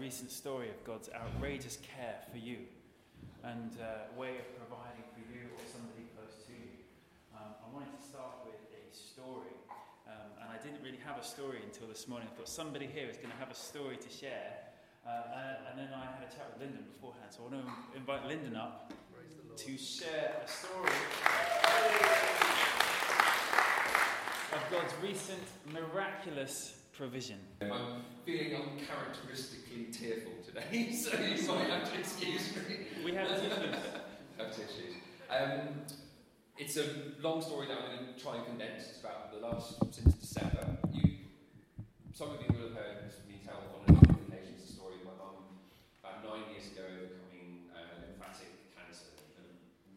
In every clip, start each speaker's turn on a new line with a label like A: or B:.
A: recent story of God's outrageous care for you and uh, way of providing for you or somebody close to you. Um, I wanted to start with a story, um, and I didn't really have a story until this morning. I thought somebody here is going to have a story to share. Uh, and, and, then I had a chat with Lyndon beforehand, so I want to invite Lyndon up to share a story of God's recent miraculous provision.
B: I'm feeling uncharacteristically tearful today, so you might have to excuse me.
A: We have tissues.
B: have tissues. Um, it's a long story that I'm going to try and condense. It's about the last since December. You, some of you will have heard me tell on a number of occasions the story of my mum about nine years ago overcoming uh, lymphatic cancer, a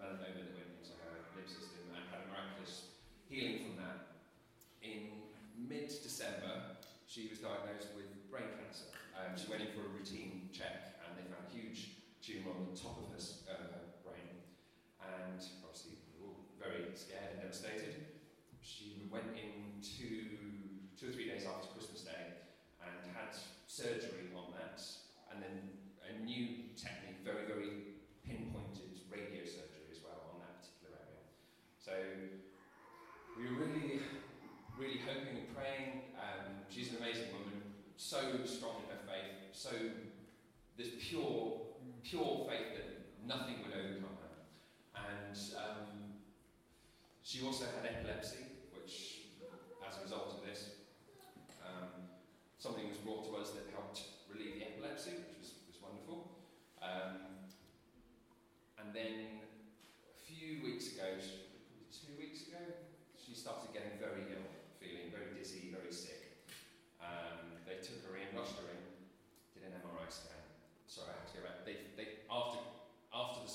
B: melanoma that went into her lymph system, and had a miraculous healing from that. In mid-December, she was diagnosed with brain cancer. Um, she went in for a routine check and they found a huge tumour on the top of her, uh, brain. And obviously, we were very scared and devastated. She went in two, two or three days after Christmas Day and had surgery on that, and then a new technique, very, very pinpointed radio surgery as well on that particular area. So we were really, really hoping and praying she's an amazing woman, so strong in her faith, so this pure, pure faith that nothing would overcome her. And um, she also had epilepsy, which, as a result of this, um, something was brought to us that helped relieve the epilepsy, which was, was wonderful. Um, and then a few weeks ago, two weeks ago, she started getting very ill, feeling very dizzy, very sick. sorry, I have to go back. They, they, after, after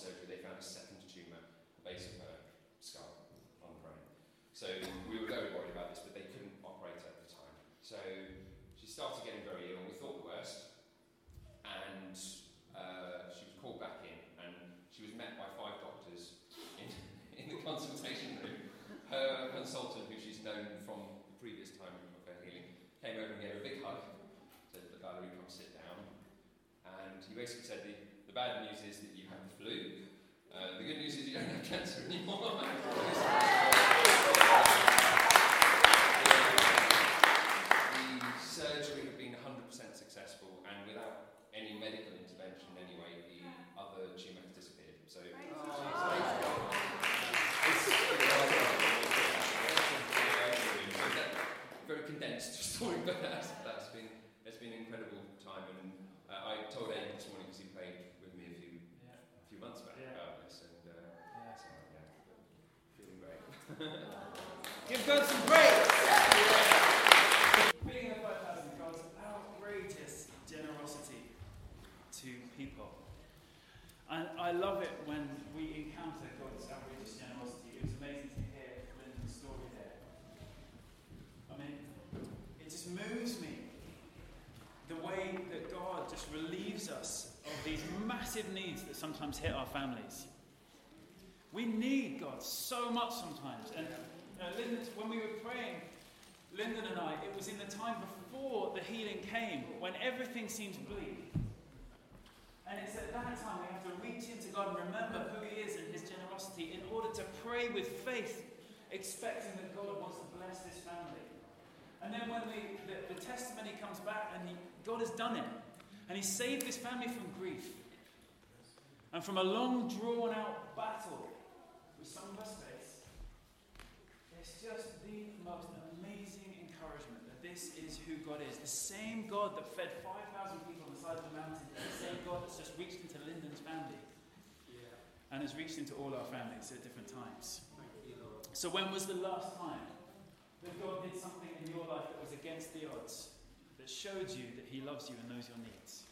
B: a second tumour base of her skull on the brain. So we were very worried about this, but they couldn't operate at the time. So she started getting very ill. We thought the worst, and uh, she was called back in, and she was met by five doctors in, in the consultation room. Her consultant, who she's known from the previous time of her healing, came over and gave her a big hug. Said, "The Valerie, come sit down." And he basically said the, the bad news is that you have the flu. Uh, the good news is you don't have cancer anymore. the surgery had been 100% successful, and without any medical intervention anyway, the other tumour has disappeared. So, very condensed story, but that's, that's been, it's been an incredible time. And uh, I told Ed this morning because he prayed with me a few yeah. a few months back yeah. about this, and uh, yeah. So, yeah, feeling great.
A: Give God some praise. Being the 5,000, God's outrageous generosity to people. And I love it when we encounter God's outrageous generosity. It was amazing to hear Lyndon's story there. I mean, it just moves me the way that God just relieves us of these massive needs that sometimes hit our families. We need God so much sometimes. And Lyndon, when we were praying, Lyndon and I, it was in the time before the healing came, when everything seems bleak. And it's at that time we have to reach into God and remember who He is and His generosity in order to pray with faith, expecting that God wants to bless this family. And then when the, the, the testimony comes back and he, God has done it. And He saved this family from grief and from a long, drawn out battle which some of us face. It's the most amazing encouragement that this is who God is. The same God that fed 5,000 people on the side of the mountain the same God that's just reached into Lyndon's family and has reached into all our families at different times. You, So, when was the last time that God did something in your life that was against the odds? that showed you that He loves you and knows your needs?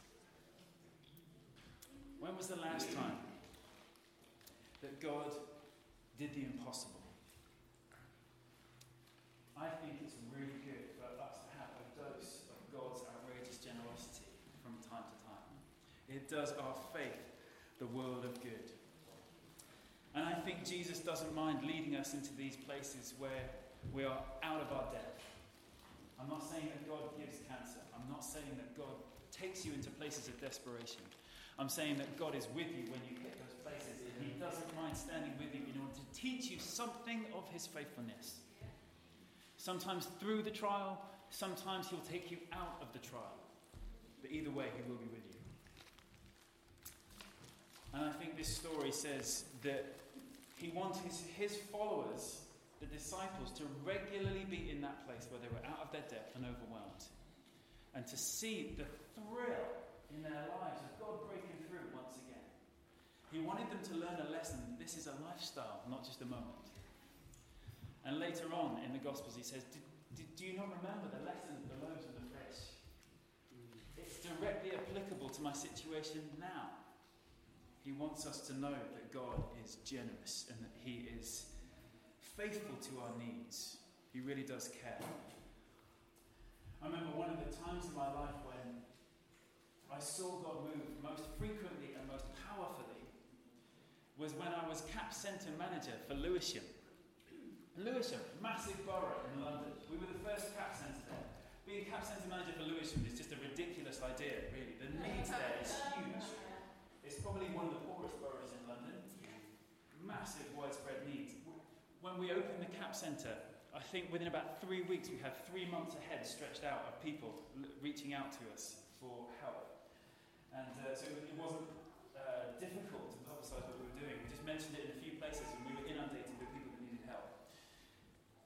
A: When was the last time that God did the impossible? I think it's really good for us to have a dose of God's outrageous generosity from time to time. It does our faith the world of good. And I think Jesus doesn't mind leading us into these places where we are out of our depth I'm not saying that God gives cancer. I'm not saying that God takes you into places of desperation. I'm saying that God is with you when you hit those places, and He doesn't mind standing with you in order to teach you something of His faithfulness. Sometimes through the trial, sometimes He'll take you out of the trial. But either way, He will be with you. And I think this story says that He wants His, his followers, the disciples, to regularly be in that place where they were out of their depth and overwhelmed. And to see the thrill in their lives of God breaking through once again. He wanted them to learn a lesson. This is a lifestyle, not just a moment. And later on in the Gospels, he says, Do you not remember the lesson of the loaves and the fish? It's directly applicable to my situation now. He wants us to know that God is generous and that He is faithful to our needs. He really does care. I remember one of the times in my life when I saw God move most frequently and most powerfully was when I was CAP Centre manager for Lewisham. Lewisham, massive borough in London. We were the first CAP Centre there. Being CAP Centre manager for Lewisham is just a ridiculous idea, really. The needs there is huge. It's probably one of the poorest boroughs in London. Massive widespread needs. When we opened the CAP Centre, I think within about three weeks we had three months ahead stretched out of people reaching out to us for help. And uh, so it wasn't uh, difficult to publicise what we were doing. We just mentioned it in a few places and we were inundated with people that needed help.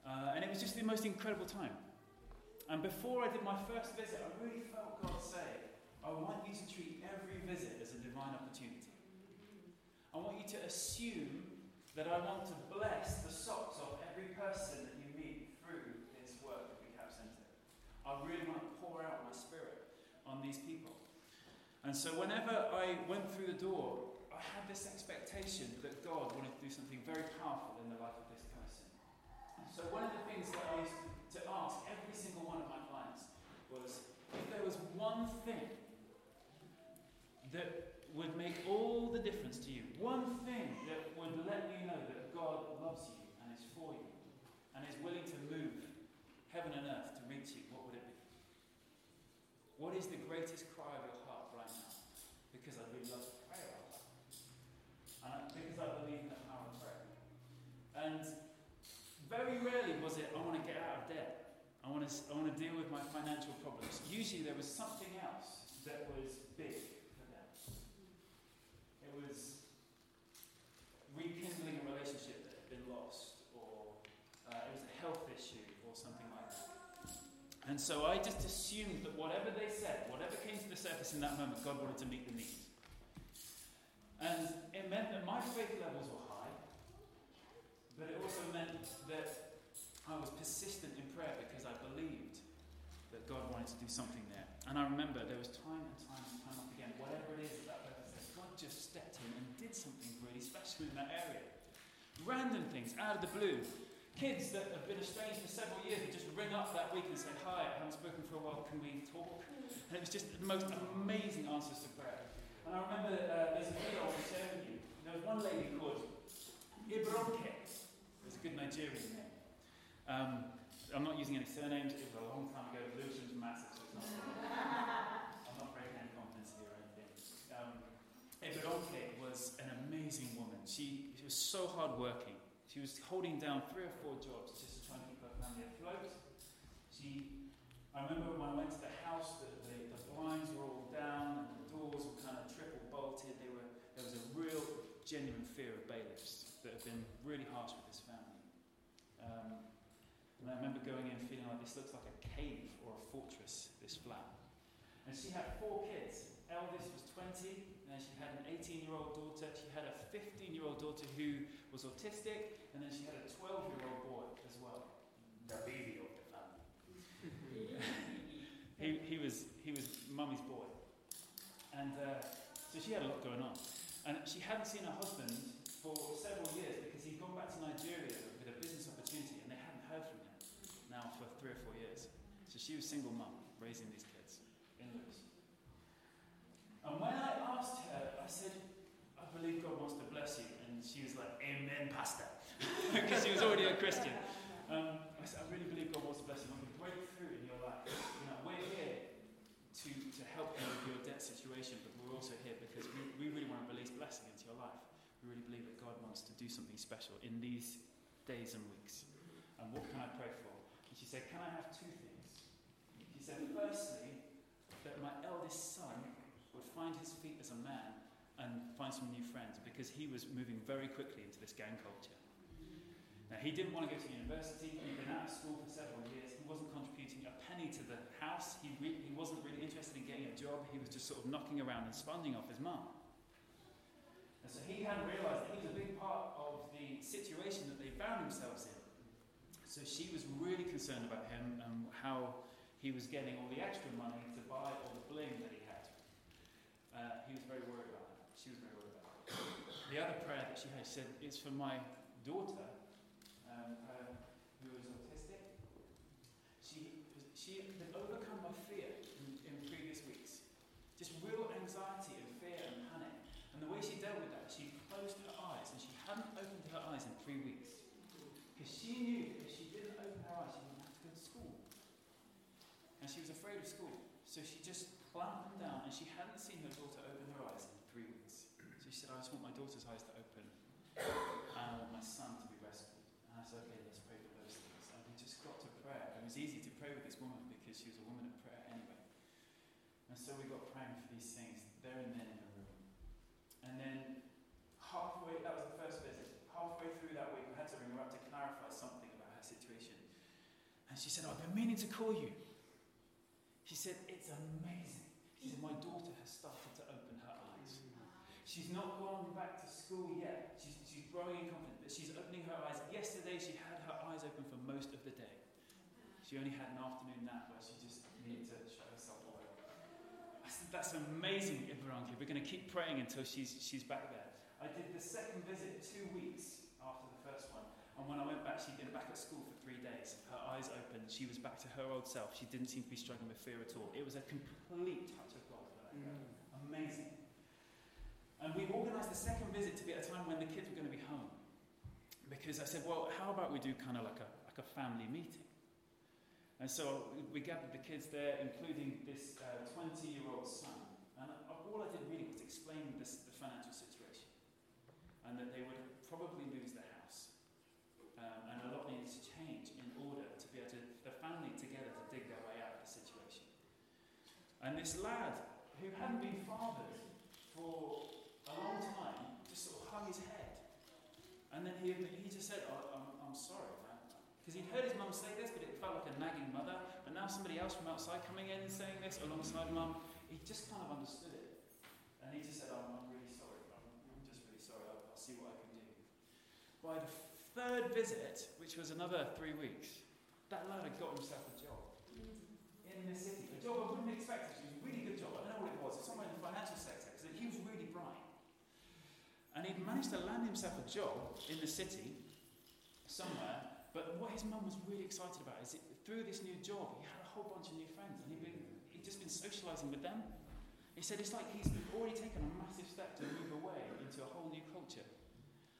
A: Uh, and it was just the most incredible time. And before I did my first visit, I really felt God say, I want you to treat every visit as a divine opportunity. I want you to assume that I want to bless the socks of every person that you meet through this work at the CAP Centre. I really want to pour out my spirit on these people. And so whenever I went through the door, I had this expectation that God wanted to do something very powerful in the life of this. So one of the things that I used to ask every single one of my clients was if there was one thing that would make all the difference to you. One thing that would let you know that God loves you and is for you and is willing to move heaven and earth to reach you. What would it be? What is the greatest cry of your heart right now? Because I really love to pray about that. And because I believe in the power of prayer. And very rarely was it, I want to get out of debt. I to, I want to deal with my financial problems. Usually there was something else that was big for them. It was rekindling a relationship that had been lost, or uh, it was a health issue, or something like that. And so I just assumed that whatever they said, whatever came to the surface in that moment, God wanted to meet the need. And it meant that my faith levels were high, but it also meant that I was persistent in prayer because God wanted to do something there. And I remember there was time and time and time again, whatever it is that God just stepped in and did something really special in that area. Random things out of the blue. Kids that have been estranged for several years would just ring up that week and say, Hi, I haven't spoken for a while, can we talk? And it was just the most amazing answers to prayer. And I remember uh, there's a video I share with you. There was one lady called Ibironke. It was a good Nigerian name. Um, I'm not using any surnames, it was a long time ago. Lewisham's massive, so it's not. I'm not breaking any confidence here or anything. Um, Ibironke was an amazing woman. She, she was so hardworking. She was holding down three or four jobs just to try and keep her family afloat. She, I remember when I went to the house, the, the, the blinds were all down and the doors were kind of triple bolted. Were, there was a real, genuine fear of bailiffs that had been really harsh with this and I remember going in feeling like this looks like a cave or a fortress, this flat. And she had four kids. Eldest was 20, and then she had an 18 year old daughter, she had a 15 year old daughter who was autistic, and then she had a 12 year old boy as well. The baby of the family. he, he, was, he was mummy's boy. And uh, so she had a lot going on. And she hadn't seen her husband for several years because he'd she was single mom raising these kids in Lewis. And when I asked her, I said, I believe God wants to bless you. And she was like, Amen, Pastor. Because she was already a Christian. Um, I said, I really believe God wants to bless you. I'm going to break through in your life. You know, we're here to, to help you with your debt situation, but we're also here because we, we really want to release blessing into your life. We really believe that God wants to do something special in these days and weeks. And what can I pray for? And she said, Can I have two things? Said, Firstly, that my eldest son would find his feet as a man and find some new friends because he was moving very quickly into this gang culture. Now, he didn't want to go to university. He'd been out of school for several years. He wasn't contributing a penny to the house. He, re- he wasn't really interested in getting a job. He was just sort of knocking around and sponging off his mum. And so he hadn't realised that he was a big part of the situation that they found themselves in. So she was really concerned about him and how he was getting all the extra money to buy all the bling that he had. Uh, he was very worried about that. She was very worried about that. The other prayer that she had, said, it's for my daughter, um, uh, who is autistic. She, she had overcome by fear in, in previous weeks. Just real anxiety and fear and panic. And the way she dealt with that, she closed her eyes and she hadn't opened her eyes in three weeks. Because she knew that if she didn't open her eyes, she wouldn't have to go to school. And of school. So she just clamped them down and she hadn't seen her daughter open her eyes in three weeks. So she said, I just want my daughter's eyes to open. And I want my son to be rescued. And I said, okay, let's pray for those things. And we just got to prayer. It was easy to pray with this woman because she was a woman of prayer anyway. And so we got praying for these things there and then in the room. And then halfway, that was the first visit. Halfway through that week, we had to ring her up to clarify something about her situation. And she said, I've been meaning to call you. She said, It's amazing. She said, My daughter has started to open her eyes. She's not gone back to school yet. She's, she's growing in confidence, but she's opening her eyes. Yesterday, she had her eyes open for most of the day. She only had an afternoon nap where she just needed to shut herself away. I said, That's amazing, Ibironke. We're going to keep praying until she's, she's back there. I did the second visit two weeks after the first one. And when I went back, she'd been back at school for three days. Her eyes opened. She was back to her old self. She didn't seem to be struggling with fear at all. It was a complete touch of God for that. Amazing. And we organised the second visit to be at a time when the kids were going to be home. Because I said, well, how about we do kind of like a, like a family meeting? And so we gathered the kids there, including this 20 uh, year old son. And all I did really was explain this, the financial situation. And that they would probably lose their house um, and a lot needed to change in order to be able to, the family together to dig their way out of the situation. And this lad, who hadn't been fathered for a long time, just sort of hung his head. And then he, he just said, oh, I'm, I'm sorry, man. Because he'd heard his mum say this, but it felt like a nagging mother. But now somebody else from outside coming in and saying this alongside mum, he just kind of understood it. And he just said, oh, I'm really sorry. I'm, I'm just really sorry. I'll, I'll see what I can do. By the third visit, which was another three weeks, that lad had got himself a job in the city. A job I wouldn't expect. Financial sector because he was really bright. And he'd managed to land himself a job in the city somewhere. But what his mum was really excited about is it, through this new job, he had a whole bunch of new friends, and he'd, been, he'd just been socialising with them. He said it's like he's already taken a massive step to move away into a whole new culture.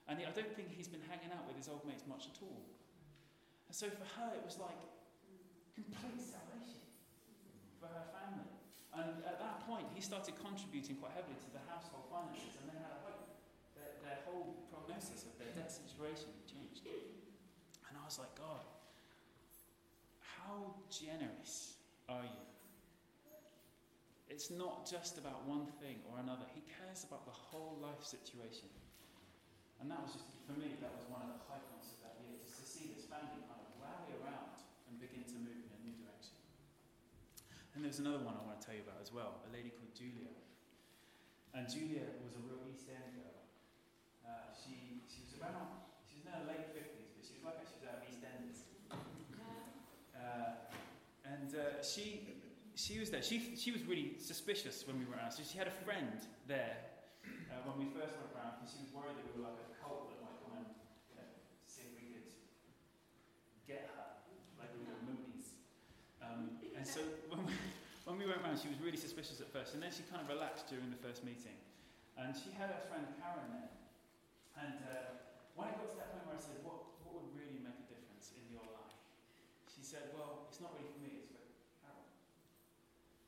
A: And I don't think he's been hanging out with his old mates much at all. And so for her, it was like complete salvation for her family. And at that point, he started contributing quite heavily to the household finances, and they had a hope. Their, their whole prognosis of their debt situation changed. And I was like, God, how generous are you? It's not just about one thing or another. He cares about the whole life situation. And that was just, for me, that was one of the high points of that year, just to see this family kind of rally around and begin to move in a new direction. And there's another one I want to tell you about as well, a lady called Julia. And Julia was a real East End girl. Uh, she, she was about, she was in her late 50s, but she was like she was out of EastEnders. Uh, and uh, she, she was there. She, she was really suspicious when we were around. So she had a friend there uh, when we first went around because she was worried that we were like a cult that might come and you know, see if we could get her, like we were moonies. Um, and so when we, went around, she was really suspicious at first, and then she kind of relaxed during the first meeting. And she had her friend Karen there. And uh, when I got to that point where I said, what, what would really make a difference in your life? She said, well, it's not really for me, it's for Karen.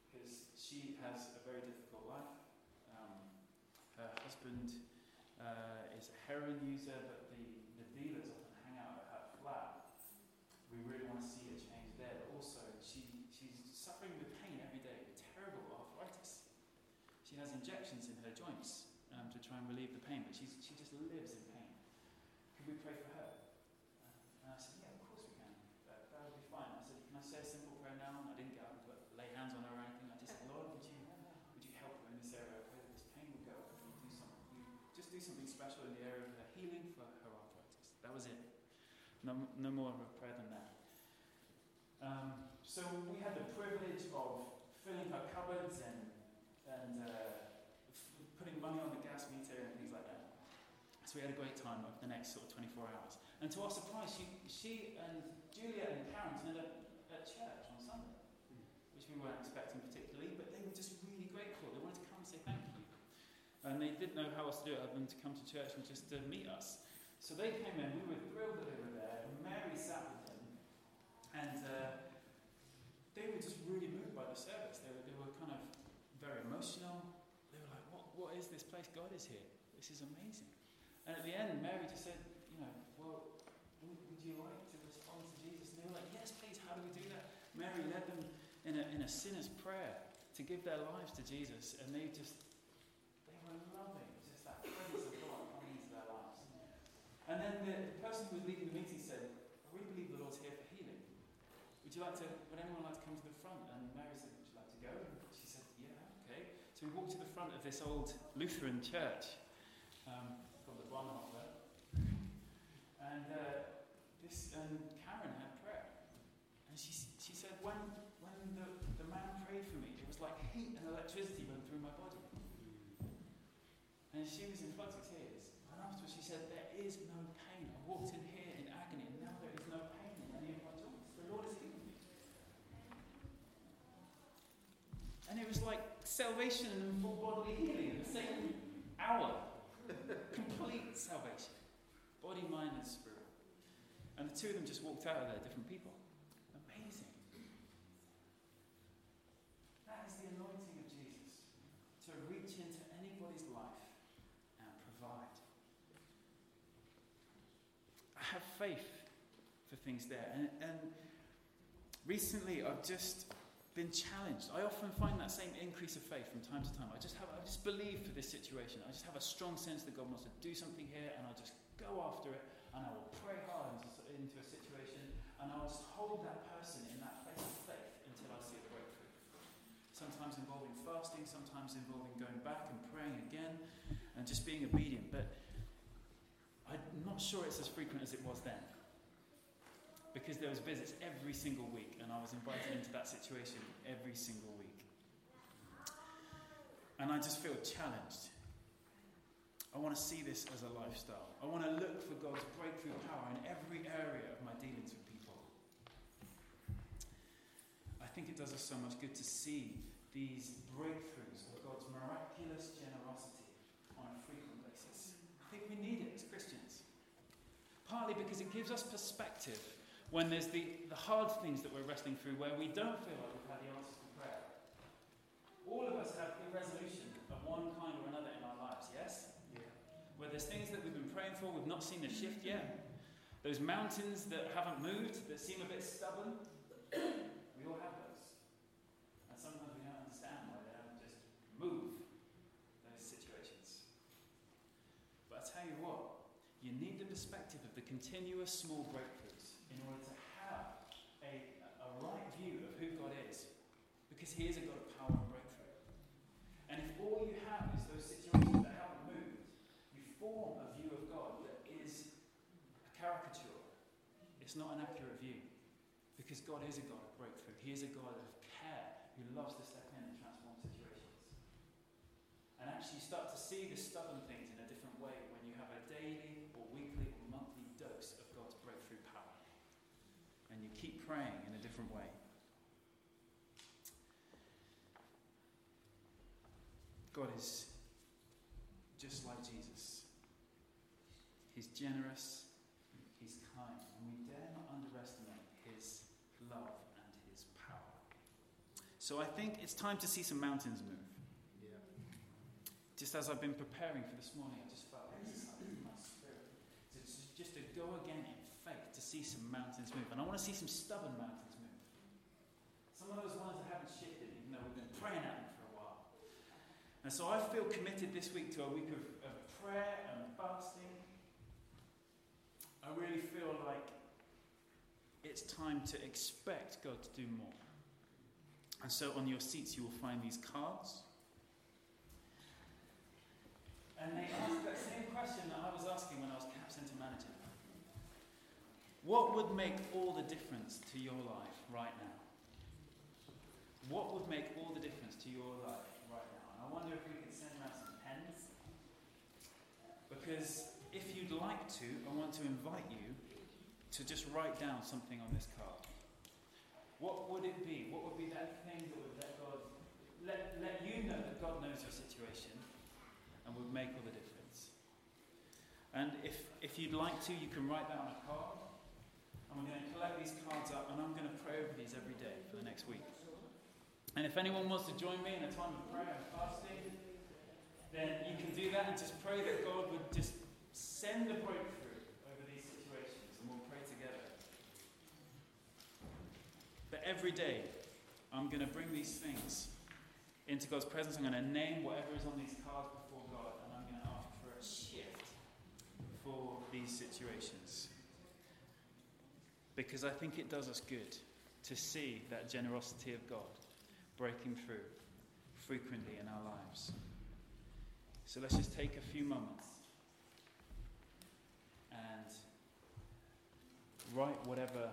A: Because she has a very difficult life. Um, her husband uh, is a heroin user, but the, the dealers often hang out at her flat. We really want to see a change there. But also, she, she's suffering with pain every day, terrible arthritis. She has injections in her joints um, to try and relieve the pain, but she's, she just lives in pain. Could we pray for her? And I said, Yeah, of course we can. That, that would be fine. I said, Can I say a simple prayer now? And I didn't get up and put, lay hands on her or anything. I just said, Lord, would you, would you help her in this area? I pray that this pain will go. Would you do something? You just do something special in the area of her healing for her arthritis. That was it. No, no more of a prayer than that. Um, so we had the privilege of filling her cupboards and, and uh, f- putting money on the gas meter and things like that. So we had a great time over the next sort of 24 hours. And to our surprise, she, she and Julia and Karen ended up at church on Sunday, which we weren't expecting particularly, but they were just really grateful. They wanted to come and say thank you. And they didn't know how else to do it other than to come to church and just to meet us. So they came in, we were thrilled that they were there, Mary sat with them. And uh, they were just really moved by the service. They were, they were kind of very emotional. They were like, what, what is this place? God is here. This is amazing. And at the end, Mary just said, you know, well, would, you like to respond to Jesus? And they were like, yes, please. How do we do that? Mary led them in a, in a sinner's prayer to give their lives to Jesus. And they just, they were loving just that presence of God coming into their lives. And then the, the person who was leading the meeting said, we believe the Lord's here for healing. Would you like to, would anyone like to come to the front? And Mary said, would you like to go? And she said, yeah, okay. So we walked to the front of this old Lutheran church um, Bonhoeffer. And uh, this, and Karen had prayer. And she, she said, when, when the, the man prayed for me, it was like heat and electricity went through my body. And she was in floods of tears. And afterwards she said, there is no pain. I walked in here in agony, and now there is no pain in any of my joints. The Lord has healed me. And it was like salvation and full bodily healing in the same hour. Body, mind, and spirit. And the two of them just walked out of there different people. Amazing. That is the anointing of Jesus to reach into anybody's life and provide. I have faith for things there. And, and recently I've just been challenged. I often find that same increase of faith from time to time. I just have I just believe for this situation. I just have a strong sense that God wants to do something here and I'll just go after it and I will pray hard into, a situation and I'll just hold that person in that place of faith until I see a breakthrough. Sometimes involving fasting, sometimes involving going back and praying again and just being obedient. But I'm not sure it's as frequent as it was then. Because there was visits every single week and I was invited into that situation every single week. And I just feel challenged. I want to see this as a lifestyle. I want to look for God's breakthrough power in every area of my dealings with people. I think it does us so much good to see these breakthroughs of God's miraculous generosity on a frequent basis. I think we need it as Christians. Partly because it gives us perspective when there's the, the hard things that we're wrestling through where we don't feel like we've had the answers to prayer. All of us have irresolution of one kind or another in our lives, yes?
C: Yeah.
A: Where there's things that we've been praying for, we've not seen a shift yet. Those mountains that haven't moved, that seem a bit stubborn, we all have those. And sometimes we don't understand why they don't just move those situations. But I tell you what, you need the perspective of the continuous small breakthroughs in order to have a, a right view of who God is. Because He is a God of power and breakthrough. And if all you have is those situations that haven't moved, you form a view of God that is a caricature. It's not an accurate view. Because God is a God of breakthrough. He is a God of care who loves to step in and transform situations. And actually, you start to see the stubborn things in a different way when you have a daily or weekly or monthly dose of God's breakthrough power. And you keep praying in a different way. God is just like Jesus. He's generous, He's kind, and we dare not underestimate His love and His power. So I think it's time to see some mountains move.
C: Yeah.
A: Just as I've been preparing for this morning, I just felt this atmosphere. It's just to go again in faith to see some mountains move. And I want to see some stubborn mountains move. Some of those ones that haven't shifted, even though we've been praying at them for a while. And so I feel committed this week to a week of, of prayer and fasting. I really feel like it's time to expect God to do more. And so on your seats, you will find these cards. And they ask that same question that I was asking when I was Cap Centre manager. What would make all the difference to your life right now? What would make all the difference to your life right now? And I wonder if we could send around some pens. Because if you'd like to, I want to invite you to just write down something on this card. What would it be? What would be that thing that would let God let, let you know that God knows your situation and would make all the difference? And if, if you'd like to, you can write that on a card. And we're going to collect these cards up, and I'm going to pray over these every day for the next week. And if anyone wants to join me in a time of prayer and fasting, then you can do that and just pray that God would just send a breakthrough over these situations, and we'll pray together. But every day, I'm going to bring these things into God's presence. I'm going to name whatever is on these cards before God, and I'm going to ask for a shift for these situations. Because I think it does us good to see that generosity of God breaking through frequently in our lives. So let's just take a few moments and write whatever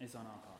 A: is on our heart.